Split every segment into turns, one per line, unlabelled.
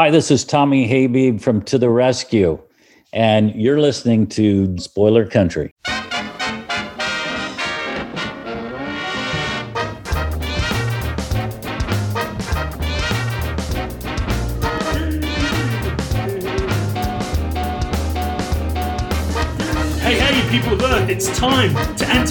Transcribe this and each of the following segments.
Hi, this is Tommy Habeeb from To the Rescue, and you're listening to Spoiler Country.
Hey, hey, people it's time to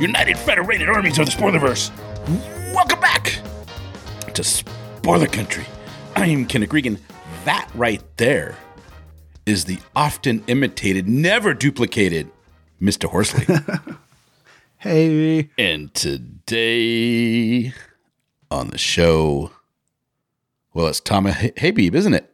United Federated Armies of the Spoilerverse. Welcome back to Spoiler Country. I am Kenric Regan. That right there is the often imitated, never duplicated Mr. Horsley.
Hey.
and today on the show, well, it's Tommy Habeeb, isn't it?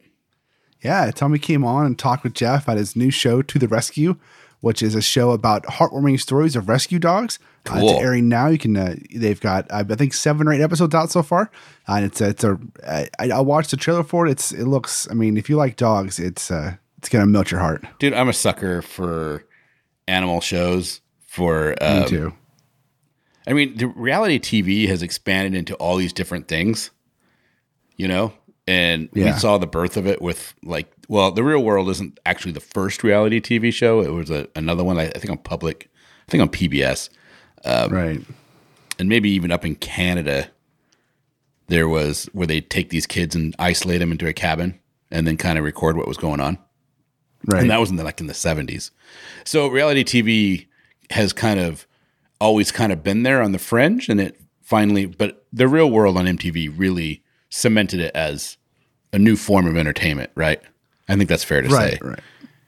Yeah, Tommy came on and talked with Jeff at his new show, To the Rescue, which is a show about heartwarming stories of rescue dogs. Uh,
Cool.
it's airing now. You can. Uh, they've got uh, I think seven or eight episodes out so far, uh, and it's a, it's a. I, I watched the trailer for it. It's it looks. I mean, if you like dogs, it's uh it's gonna melt your heart.
Dude, I'm a sucker for animal shows. For
Me
um,
too.
I mean, the reality TV has expanded into all these different things, you know? And we saw the birth of it with like, well, the real world isn't actually the first reality TV show. It was a, another one, I, I think on public, I think on PBS, um,
right.
and maybe even up in Canada, there was where they take these kids and isolate them into a cabin and then kind of record what was going on.
Right.
And that was in the, like in the 70s. So reality TV has kind of always kind of been there on the fringe and it finally but the real world on MTV really cemented it as a new form of entertainment, right? I think that's fair to
right.
say.
Right.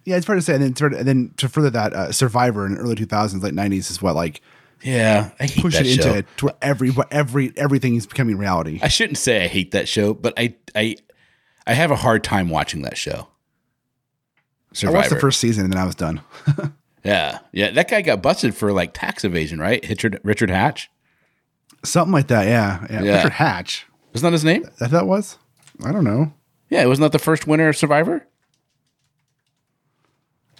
Yeah, it's fair to say. And then, sort and then to further that, uh, Survivor in the early 2000s, late 90s is what like
Yeah, I hate
push
that
it
show.
into it to where every every everything is becoming reality.
I shouldn't say I hate that show, but I I I have a hard time watching that show.
I watched the first season and then I was done.
yeah, yeah. That guy got busted for like tax evasion, right? Richard Richard Hatch.
Something like that. Yeah. Yeah.
Yeah.
Richard Hatch.
Isn't that his name?
That that was. I don't know.
Yeah, it wasn't that the first winner of Survivor?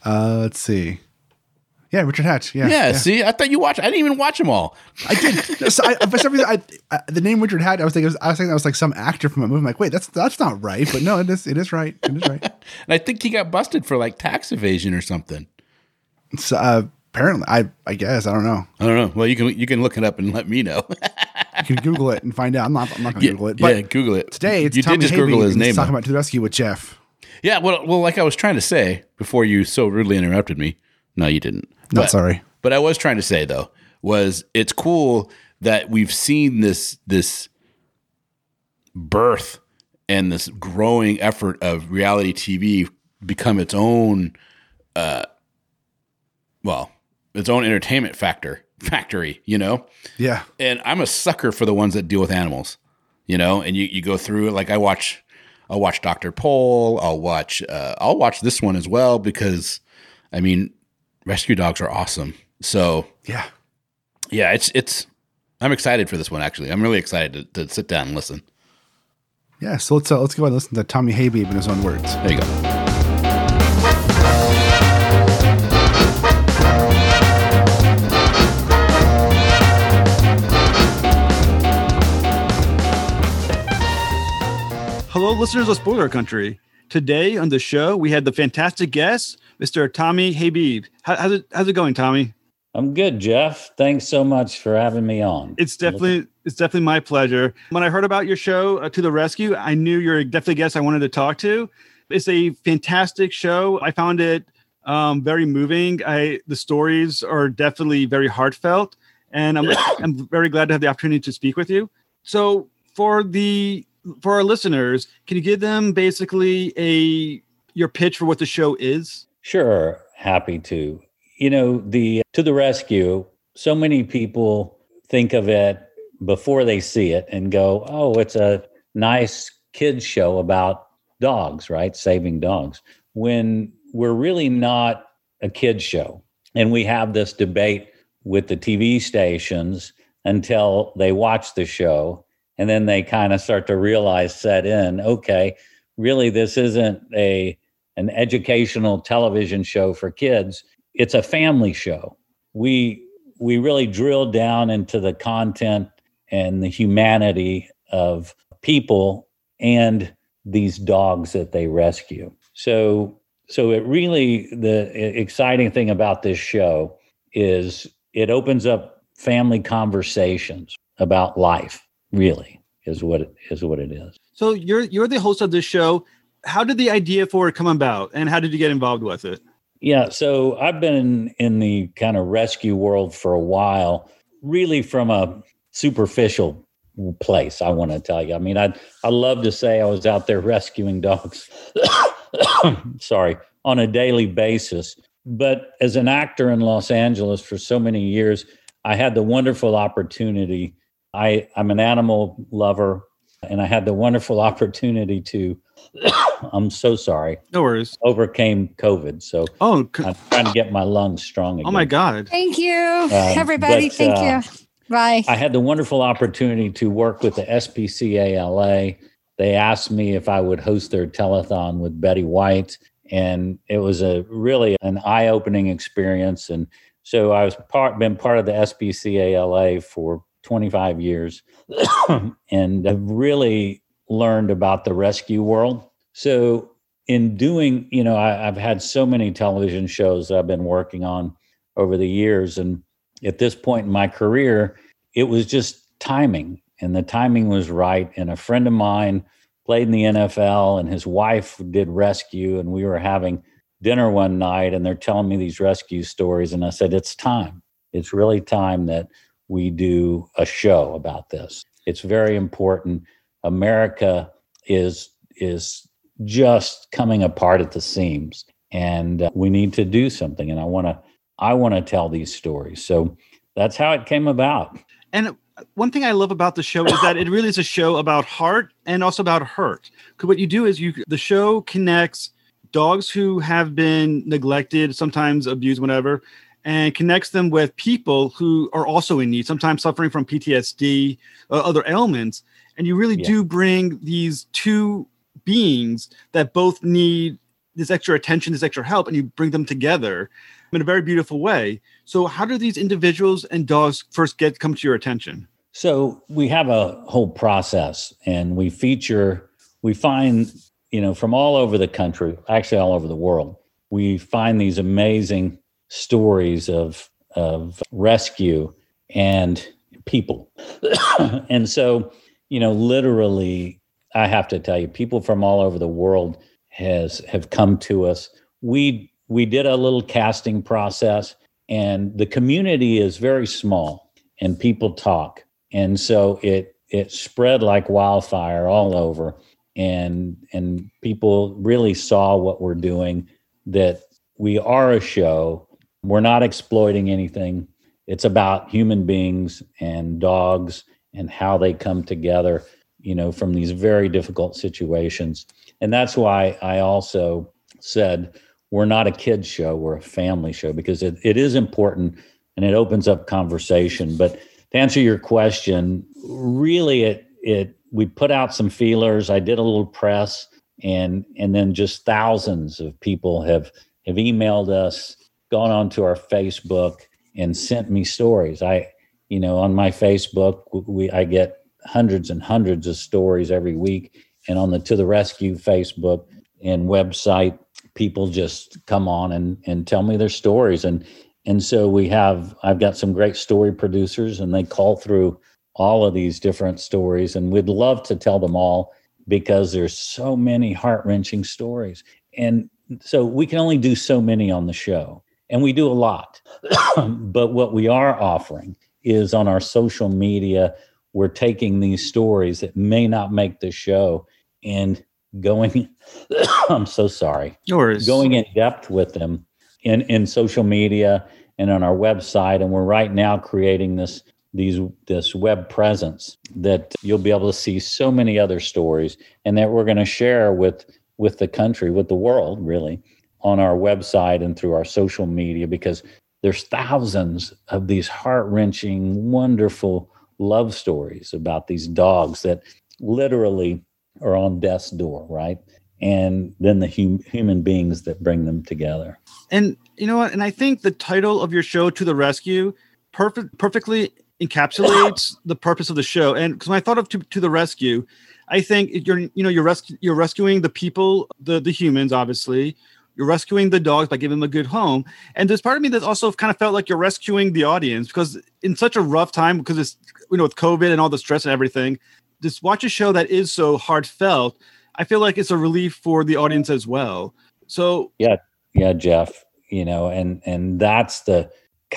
Uh, let's see. Yeah, Richard Hatch. Yeah.
Yeah, see, I thought you watched. I didn't even watch them all.
I did. so I, for some reason, I, I, the name Richard Hatch. I was thinking. I was thinking that was like some actor from a movie. I'm like, wait, that's that's not right. But no, it is. It is right. It is right.
And I think he got busted for like tax evasion or something.
So, uh, apparently, I I guess I don't know.
I don't know. Well, you can you can look it up and let me know.
You can Google it and find out. I'm not. I'm not going to
yeah,
Google it. But
yeah, Google it.
today it's
you
Tommy
did just Google his name.
Talking about to the rescue with Jeff.
yeah, well, well, like I was trying to say before you so rudely interrupted me. No, you didn't.
Not
But-
sorry.
But I was trying to say though was it's cool that we've seen this this birth and this growing effort of reality TV become its own uh well, its own entertainment factor factory, you know?
Yeah.
and I'm a sucker for the ones that deal with animals, you know. And you, you go through it like I watch, I'll watch Doctor Pol, I'll watch, uh, I'll watch this one as well because, I mean, rescue dogs are awesome. So
Yeah.
yeah, it's it's. I'm excited for this one. Actually, I'm really excited to, to sit down and listen.
Yeah. So let's uh, let's go and listen to Tommy Habeeb in his own words.
There you go.
Hello, listeners of Spoiler Country. Today on the show, we had the fantastic guest, Mr. Tommy Habeeb. How, how's, it, how's it going, Tommy?
I'm good, Jeff. Thanks so much for having me on.
It's definitely it's definitely my pleasure. When I heard about your show, uh, To the Rescue, I knew you're definitely a guest I wanted to talk to. It's a fantastic show. I found it um, very moving. I the stories are definitely very heartfelt, and I'm I'm very glad to have the opportunity to speak with you. So for the for our listeners, can you give them basically a your pitch for what the show is?
Sure, happy to. You know, the to the rescue. So many people think of it before they see it and go, "Oh, it's a nice kids show about dogs, right? Saving dogs." When we're really not a kids show. And we have this debate with the TV stations until they watch the show and then they kind of start to realize set in, okay, really this isn't a an educational television show for kids. It's a family show. We we really drill down into the content and the humanity of people and these dogs that they rescue. So so it really the exciting thing about this show is it opens up family conversations about life really is what it is what it is
so you're you're the host of this show how did the idea for it come about and how did you get involved with it
yeah so i've been in, in the kind of rescue world for a while really from a superficial place i want to tell you i mean i i love to say i was out there rescuing dogs sorry, on a daily basis. But as an actor in Los Angeles for so many years, I had the wonderful opportunity. I, I'm an animal lover, and I had the wonderful opportunity to. I'm so sorry.
No worries.
Overcame COVID, so
oh,
I'm trying to get my lungs strong again.
Oh my God!
Thank you, um, everybody. But, Thank uh, you. Bye.
I had the wonderful opportunity to work with the SPCA LA they asked me if I would host their telethon with Betty White. And it was a really an eye opening experience. And so I was part, been part of the SPCA LA for 25 years and I've really learned about the rescue world. So in doing, you know, I, I've had so many television shows that I've been working on over the years. And at this point in my career, it was just timing and the timing was right. And a friend of mine played in the NFL, and his wife did rescue, and we were having dinner one night, and they're telling me these rescue stories, and I said, "It's time. It's really time that we do a show about this. It's very important. America is is just coming apart at the seams, and uh, we need to do something. And I want to I want to tell these stories. So that's how it came about.
And one thing I love about the show is that it really is a show about heart and also about hurt. Because what you do is you the show connects dogs who have been neglected, sometimes abused, whatever, and connects them with people who are also in need, sometimes suffering from PTSD, uh, other ailments. And you really yeah. do bring these two beings that both need this extra attention, this extra help, and you bring them together in a very beautiful way. So, how do these individuals and dogs first get come to your attention?
So, we have a whole process, and we feature. We find, you know, from all over the country, actually all over the world, we find these amazing stories of of rescue and people, and so, you know, literally, I have to tell you, people from all over the world has have come to us. We we did a little casting process and the community is very small and people talk and so it it spread like wildfire all over and and people really saw what we're doing that we are a show we're not exploiting anything. It's about human beings and dogs and how they come together you know from these very difficult situations. And that's why i also said we're not a kids show we're a family show because it, it is important and it opens up conversation. But to answer your question really it it we put out some feelers. I did a little press and and then just thousands of people have have emailed us gone onto our facebook and sent me stories. I you know on my facebook we i get hundreds and hundreds of stories every week. And on the to the rescue facebook and website people just come on and and tell me their stories. And and so we have I've got some great story producers and they call through all of these different stories. And we'd love to tell them all because there's so many heart-wrenching stories. And so we can only do so many on the show and we do a lot. But what we are offering is on our social media we're taking these stories that may not make the show and going i'm so sorry
yours.
going in depth with them in in social media and on our website. And we're right now creating this these this web presence that you'll be able to see so many other stories and that we're going to share with with the country with the world really on our website and through our social media because there's thousands of these heart-wrenching wonderful love stories about these dogs that literally are on death's door right and then the hum- human beings that bring them together
and you know what and i think the title of your show to the rescue perfect perfectly encapsulates the purpose of the show. And because when I thought of to, to the rescue, I think you're you know you're rescu- you're rescuing the people, the the humans, obviously. You're rescuing the dogs by giving them a good home. And there's part of me that also kind of felt like you're rescuing the audience because in such a rough time, because it's you know with COVID and all the stress and everything, just watch a show that is so heartfelt. I feel like it's a relief for the audience as well. So
yeah, yeah, Jeff. You know, and and that's the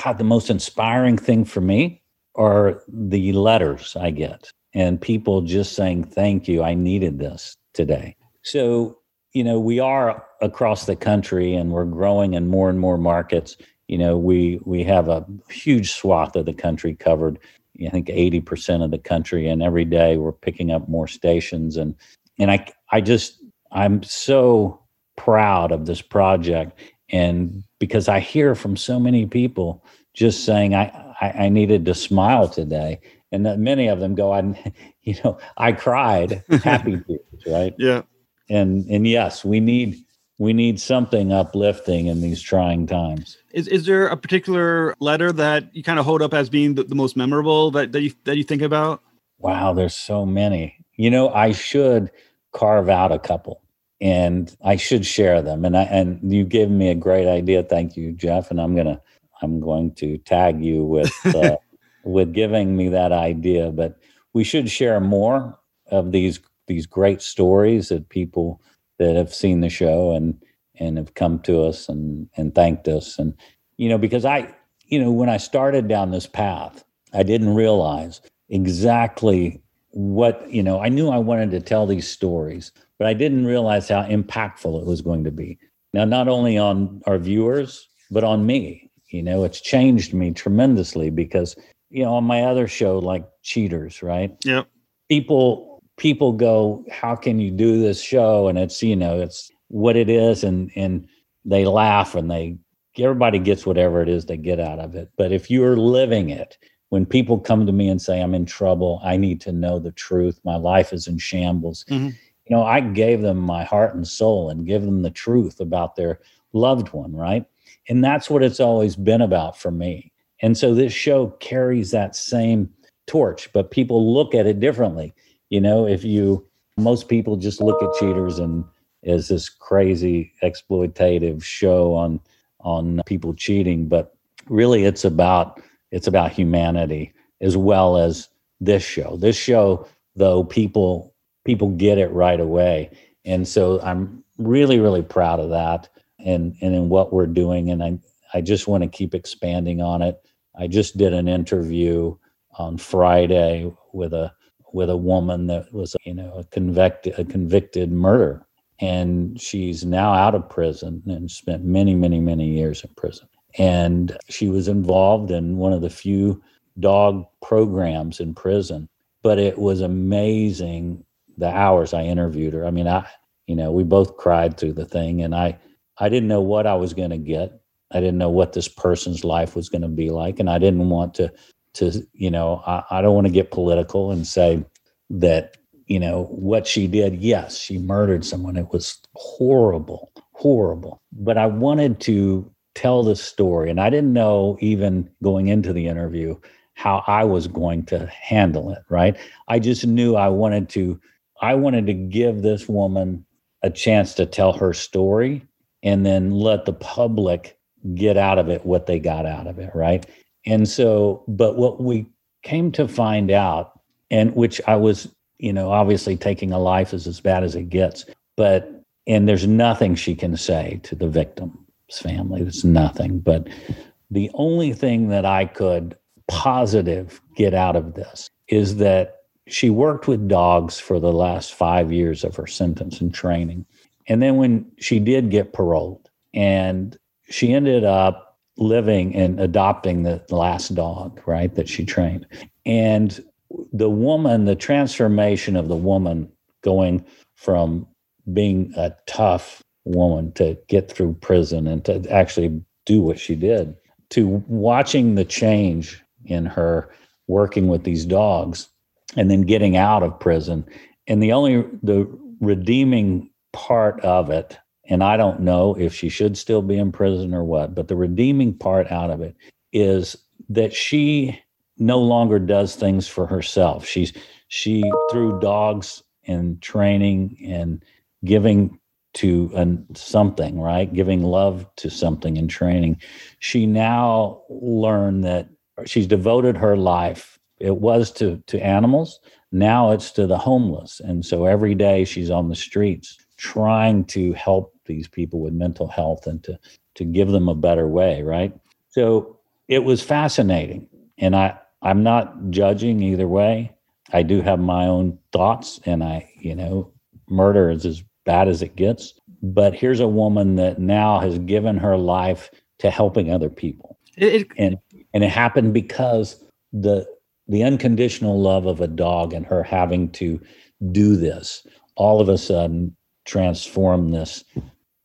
God, the most inspiring thing for me are the letters I get and people just saying, thank you. I needed this today. So, you know, we are across the country and we're growing in more and more markets. You know, we we have a huge swath of the country covered. I think 80% of the country and every day we're picking up more stations and and I I just I'm so proud of this project and because I hear from so many people just saying I I, I needed to smile today. And that many of them go, I, you know, I cried happy tears, right?
Yeah.
And and yes, we need we need something uplifting in these trying times.
Is is there a particular letter that you kind of hold up as being the, the most memorable that, that you that you think about?
Wow, there's so many. You know, I should carve out a couple and I should share them. And I and you gave me a great idea. Thank you, Jeff. And I'm gonna I'm going to tag you with uh, with giving me that idea. But we should share more of these these great stories that people that have seen the show and and have come to us and and thanked us and you know because I you know when I started down this path I didn't realize exactly what you know I knew I wanted to tell these stories but I didn't realize how impactful it was going to be now not only on our viewers but on me you know, it's changed me tremendously because, you know, on my other show, like Cheaters, right?
Yep.
People people go, How can you do this show? And it's, you know, it's what it is, and and they laugh and they everybody gets whatever it is they get out of it. But if you're living it, when people come to me and say, I'm in trouble, I need to know the truth, my life is in shambles. Mm-hmm. You know, I gave them my heart and soul and give them the truth about their loved one, right? And that's what it's always been about for me. And so this show carries that same torch, but people look at it differently. You know, if you, most people just look at cheaters and as this crazy exploitative show on on people cheating but really it's about it's about humanity as well as this show. This show though people people get it right away. And so i'm really really proud of that and and in what we're doing. And i i just want to keep expanding on it. I just did an interview on friday with a with a woman that was you know a convicted a convicted murder and she's now out of prison and spent many many many years in prison. And she was involved in one of the few dog programs in prison. But it was amazing the hours i interviewed her. I mean i you know we both cried through the thing and i I didn't know what I was going to get. I didn't know what this person's life was going to be like, and I didn't want to to you know I, I don't want to get political and say that you know what she did. Yes, she murdered someone. It was horrible, horrible. But I wanted to tell the story, and I didn't know even going into the interview how I was going to handle it. Right? I just knew I wanted to. I wanted to give this woman a chance to tell her story and then let the public get out of it what they got out of it, right? And so, but what we came to find out, and which I was you know, obviously taking a life is as bad as it gets. But, and there's nothing she can say to the victim's family. There's nothing. But the only thing that I could positive get out of this is that she worked with dogs for the last five years of her sentence and training. And then when she did get paroled, and she ended up living and adopting the last dog, right, that she trained. And the woman, the transformation of the woman going from being a tough woman to get through prison and to actually do what she did to watching the change in her working with these dogs and then getting out of prison and the only the redeeming part of it and i don't know if she should still be in prison or what but the redeeming part out of it is that she no longer does things for herself. She's she through dogs and training and giving to an, something, right? Giving love to something and training. She now learned that she's devoted her life. It was to to animals. Now it's to the homeless. And so every day she's on the streets trying to help these people with mental health and to to give them a better way, right? So it was fascinating. And I I'm not judging either way. I do have my own thoughts, and I, you know, murder is as bad as it gets. But here's a woman that now has given her life to helping other people, it, it, and and it happened because the the unconditional love of a dog and her having to do this all of a sudden transformed this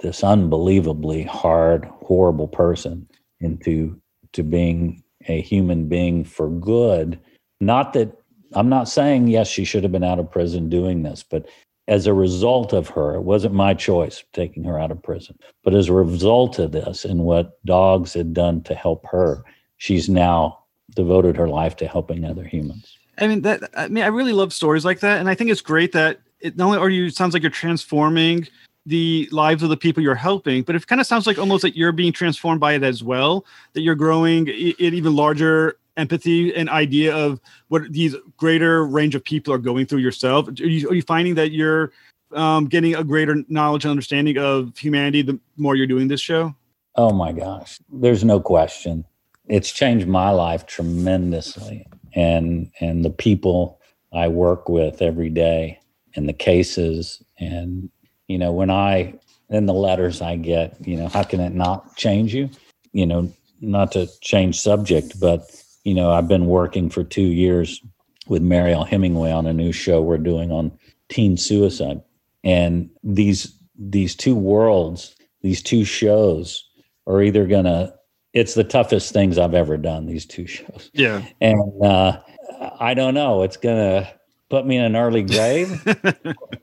this unbelievably hard, horrible person into to being a human being for good. Not that I'm not saying, yes, she should have been out of prison doing this, but as a result of her, it wasn't my choice taking her out of prison, but as a result of this and what dogs had done to help her, she's now devoted her life to helping other humans.
I mean that I mean I really love stories like that and I think it's great that it not only are you sounds like you're transforming the lives of the people you're helping, but it kind of sounds like almost that you're being transformed by it as well, that you're growing an even larger empathy and idea of what these greater range of people are going through yourself. Are you, are you finding that you're um, getting a greater knowledge and understanding of humanity the more you're doing this show?
Oh my gosh, there's no question. It's changed my life tremendously, and and the people I work with every day, and the cases, and you know, when I, in the letters I get, you know, how can it not change you? You know, not to change subject, but, you know, I've been working for two years with Mariel Hemingway on a new show we're doing on teen suicide. And these, these two worlds, these two shows are either going to, it's the toughest things I've ever done, these two shows.
Yeah.
And, uh, I don't know. It's gonna put me in an early grave?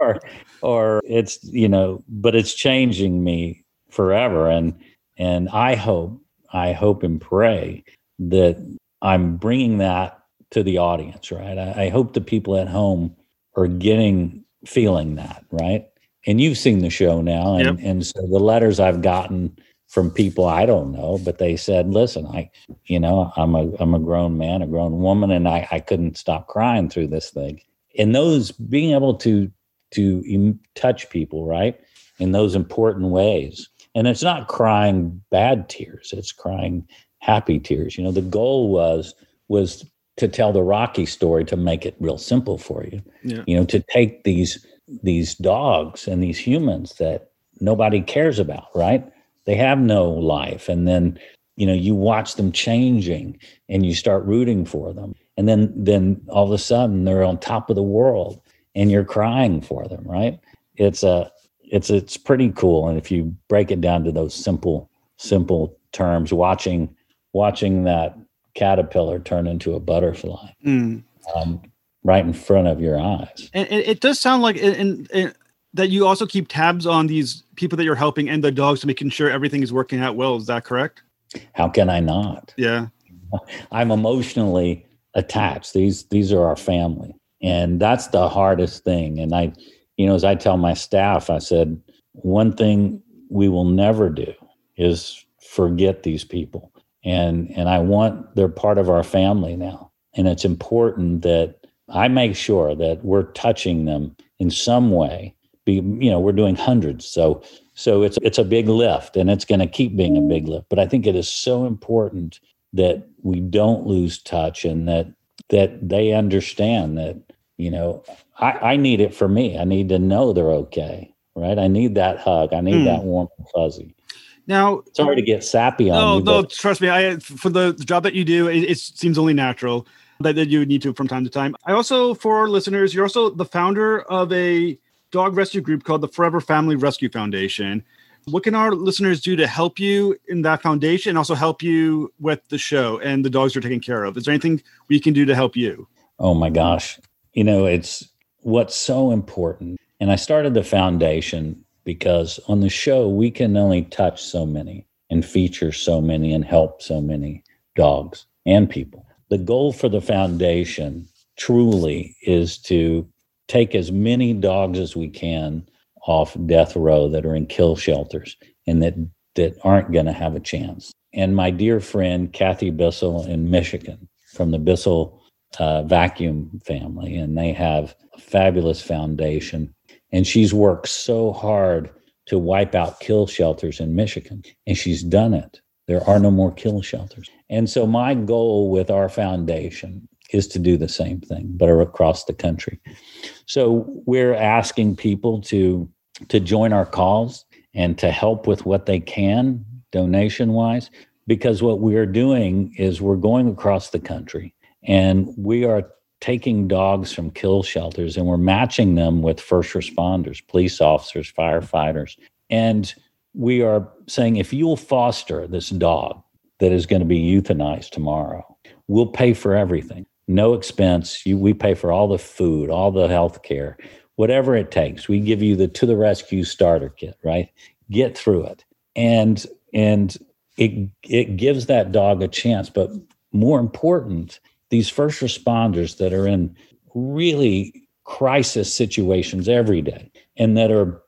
Or or it's you know but it's changing me forever. And and i hope i hope and pray that i'm bringing that to the audience right? I, I hope the people at home are getting feeling that right? And you've seen the show now and, yep. and so the letters i've gotten from people i don't know but they said listen i you know i'm a i'm a grown man a grown woman and i i couldn't stop crying through this thing and those being able to to touch people right in those important ways. And it's not crying bad tears it's crying happy tears. You know the goal was was to tell the rocky story to make it real simple for you. Yeah. you know to take these these dogs and these humans that nobody cares about right? They have no life. And then you know you watch them changing and you start rooting for them and then then all of a sudden they're on top of the world and you're crying for them right? It's a it's it's pretty cool. And if you break it down to those simple simple terms watching watching that caterpillar turn into a butterfly mm. um, right in front of your eyes.
And, and it does sound like and, and that you also keep tabs on these people that you're helping and the dogs to making sure everything is working out well. Is that correct?
How can i not?
Yeah.
I'm emotionally attached. These these are our family, and that's the hardest thing. And I, you know, as I tell my staff, I said one thing we will never do is forget these people, and and I want they're part of our family now, and it's important that I make sure that we're touching them in some way. Be you know we're doing hundreds, so so it's it's a big lift, and it's going to keep being a big lift. But I think it is so important that we don't lose touch, and that that they understand that you know I, I need it for me. I need to know they're okay, right? I need that hug. I need mm. that warm and fuzzy.
Now,
sorry to get sappy on
no,
you.
No, trust me. I for the job that you do, it, it seems only natural that, that you need to from time to time. I also, for our listeners, you're also the founder of a dog rescue group called the Forever Family Rescue Foundation. What can our listeners do to help you in that foundation and also help you with the show and the dogs you're taking care of? Is there anything we can do to help you?
Oh my gosh. You know, it's what's so important. And I started the foundation because on the show, we can only touch so many and feature so many and help so many dogs and people. The goal for the foundation truly is to take as many dogs as we can off death row that are in kill shelters and that that aren't going to have a chance. And my dear friend Kathy Bissell in Michigan from the Bissell uh, vacuum family, and they have a fabulous foundation and she's worked so hard to wipe out kill shelters in Michigan, and she's done it. There are no more kill shelters. And so, my goal with our foundation is to do the same thing, but across the country. So, we're asking people to, to join our cause and to help with what they can donation wise, because what we're doing is we're going across the country and we are taking dogs from kill shelters and we're matching them with first responders, police officers, firefighters. And we are saying if you'll foster this dog that is going to be euthanized tomorrow, we'll pay for everything. No expense. You, we pay for all the food, all the health care, whatever it takes. We give you the to the rescue starter kit, right? Get through it. And and it it gives that dog a chance. But more important, these first responders that are in really crisis situations every day and that are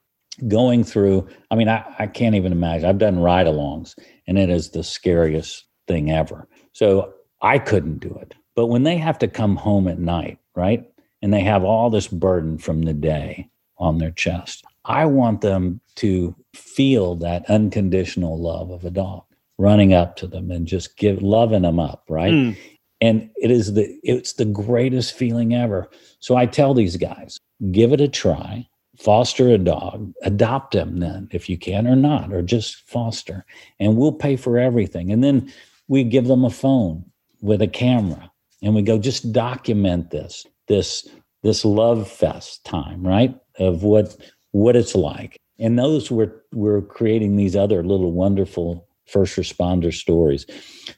going through i mean i, I can't even imagine i've done ride alongs and it is the scariest thing ever so i couldn't do it but when they have to come home at night right and they have all this burden from the day on their chest. I want them to feel that unconditional love of a dog running up to them and just give loving them up right? Mm and it is the it's the greatest feeling ever. So i tell these guys give it a try foster a dog adopt them then if you can or not or just foster and we'll pay for everything. And then we give them a phone with a camera and we go just document this this this love fest time right of what what it's like and those we're we're creating these other little wonderful first responder stories.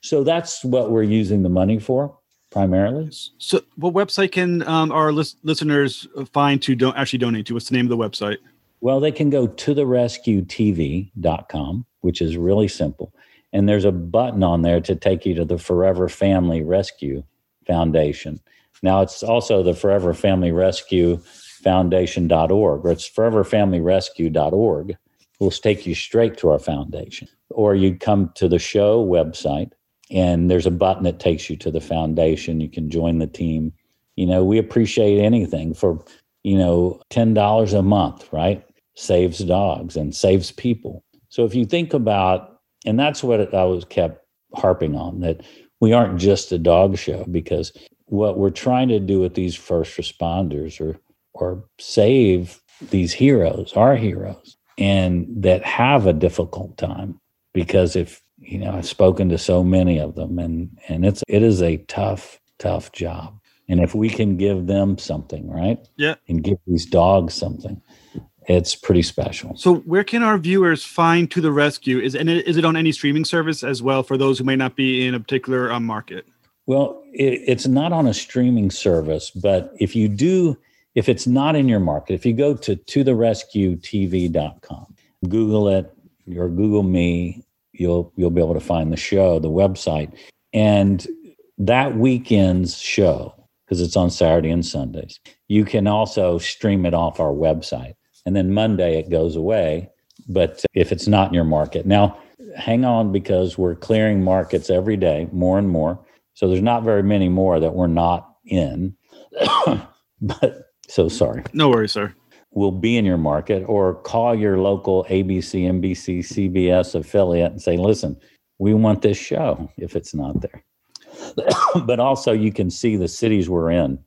So that's what we're using the money for primarily.
So, what website can um, our lis- listeners find to don't actually donate to? What's the name of the website?
Well, they can go to the rescuetv.com, which is really simple. And there's a button on there to take you to the Forever Family Rescue Foundation. Now, it's also the Forever Family Rescue Foundation.org, or it's foreverfamilyrescue.org We'll take you straight to our foundation. Or you'd come to the show website and there's a button that takes you to the foundation. You can join the team. You know, we appreciate anything for, you know, $10 a month, right? Saves dogs and saves people. So if you think about, and that's what I was kept harping on, that we aren't just a dog show because what we're trying to do with these first responders or or save these heroes, our heroes, and that have a difficult time. Because if you know I've spoken to so many of them and and it's it is a tough tough job. And if we can give them something right?
Yeah.
And give these dogs something it's pretty special.
So where can our viewers find to the rescue? Is and is it on any streaming service as well for those who may not be in a particular um, market
well it, it's not on a streaming service but if you do if it's not in your market, if you go to totherescuetv.com, Google it or Google me, you'll you'll be able to find the show, the website. And that weekend's show, because it's on Saturday and Sundays, you can also stream it off our website. And then Monday it goes away. But if it's not in your market, now hang on because we're clearing markets every day, more and more. So there's not very many more that we're not in but so sorry.
No worries, sir.
We'll be in your market or call your local ABC, NBC, CBS affiliate and say, listen, we want this show if it's not there. but also, you can see the cities we're in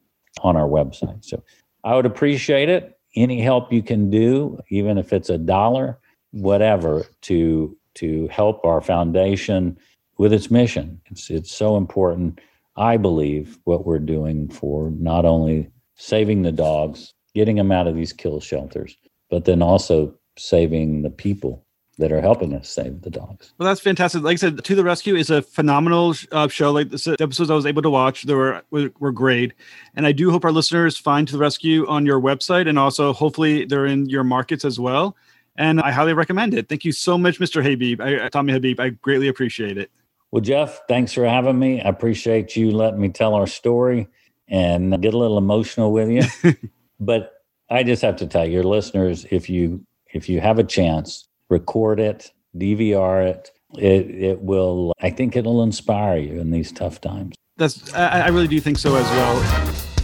on our website. So I would appreciate it. Any help you can do, even if it's a dollar, whatever, to to help our foundation with its mission. It's it's so important. I believe what we're doing for not only saving the dogs, getting them out of these kill shelters, but then also saving the people that are helping us save the dogs.
Well, that's fantastic. Like I said, To the Rescue is a phenomenal uh, show. Like the episodes I was able to watch, they were, were, were great. And I do hope our listeners find To the Rescue on your website and also hopefully they're in your markets as well. And I highly recommend it. Thank you so much, Mr. Habeeb. I, Tommy Habeeb. I greatly appreciate it.
Well, Jeff, thanks for having me. I appreciate you letting me tell our story and get a little emotional with you. but I just have to tell your listeners, if you if you have a chance, record it, DVR it. It it will. I think it'll inspire you in these tough times.
That's. I, I really do think so as well.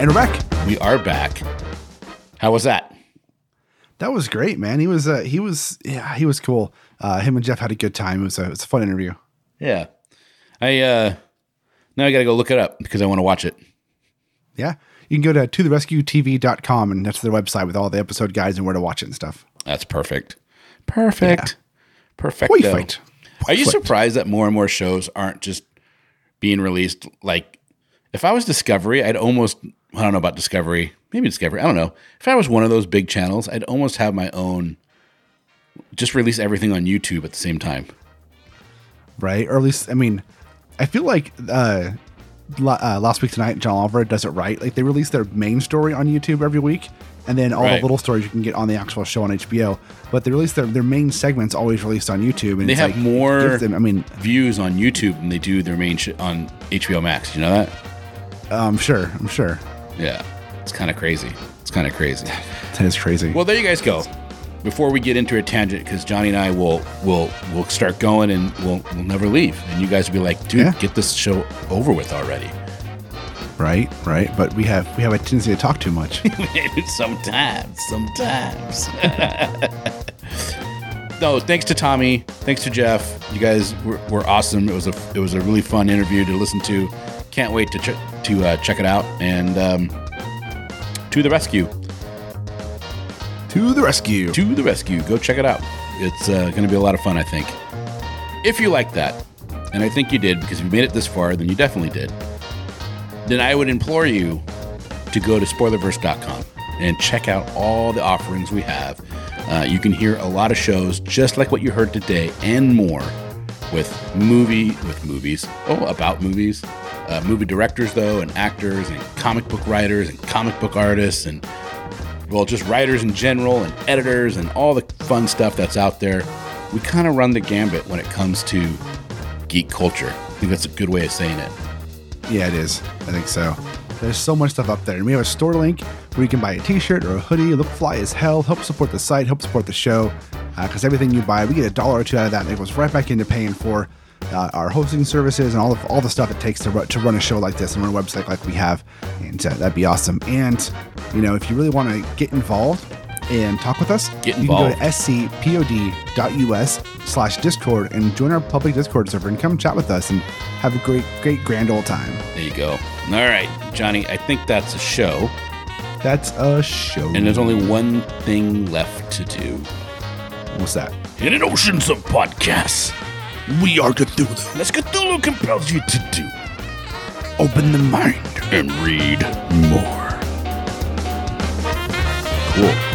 And we're back.
We are back. How was that?
That was great, man. He was uh, he was yeah, he was cool. Uh, him and Jeff had a good time. It was a, it was a fun interview.
Yeah. I uh now I got to go look it up because I want to watch it.
Yeah. You can go to to the rescue tv.com and that's their website with all the episode guides and where to watch it and stuff.
That's perfect. Perfect. Yeah. Perfect.
Perfect.
Are you surprised that more and more shows aren't just being released? Like, if I was Discovery, I'd almost, I don't know about Discovery, maybe Discovery, I don't know. If I was one of those big channels, I'd almost have my own, just release everything on YouTube at the same time.
Right. Or at least, I mean, I feel like uh, uh, last week tonight, John Oliver does it right. Like they release their main story on YouTube every week, and then all right. the little stories you can get on the actual show on HBO. But they release their, their main segments always released on YouTube, and
they have
like,
more.
Them, I mean,
views on YouTube than they do their main sh- on HBO Max. You know that?
I'm sure. I'm sure.
Yeah, it's kind of crazy. It's kind of crazy.
that is crazy.
Well, there you guys go before we get into a tangent, because Johnny and I will will will start going and we'll we'll never leave, and you guys will be like, dude, yeah. get this show over with already.
Right, right. But we have we have a tendency to talk too much.
sometimes, sometimes. no, thanks to Tommy, thanks to Jeff. You guys were, were awesome. It was a it was a really fun interview to listen to. Can't wait to ch- to uh, check it out and um, to the rescue.
To the rescue.
To the rescue. Go check it out. It's uh, going to be a lot of fun, I think. If you like that, and I think you did because if you made it this far, then you definitely did, then I would implore you to go to spoilerverse.com and check out all the offerings we have. Uh, you can hear a lot of shows just like what you heard today and more with movie with movies oh about movies uh, movie directors though and actors and comic book writers and comic book artists and well, just writers in general and editors and all the fun stuff that's out there. We kind of run the gambit when it comes to geek culture. I think that's a good way of saying it.
Yeah, it is. I think so. There's so much stuff up there. And we have a store link where you can buy a t shirt or a hoodie, look fly as hell, help support the site, help support the show. Because uh, everything you buy, we get a dollar or two out of that, and it goes right back into paying for uh, our hosting services and all of all the stuff it takes to, to run a show like this and run a website like we have, and uh, that'd be awesome. And you know, if you really want to get involved and talk with us,
get
involved. you can go to scpod.us slash discord and join our public discord server and come chat with us and have a great, great grand old time.
There you go. All right, Johnny, I think that's a show.
That's a show.
And there's only one thing left to do.
What's that?
In an oceans of podcasts. We are Cthulhu. As Cthulhu compels you to do. Open the mind and read more. Cool.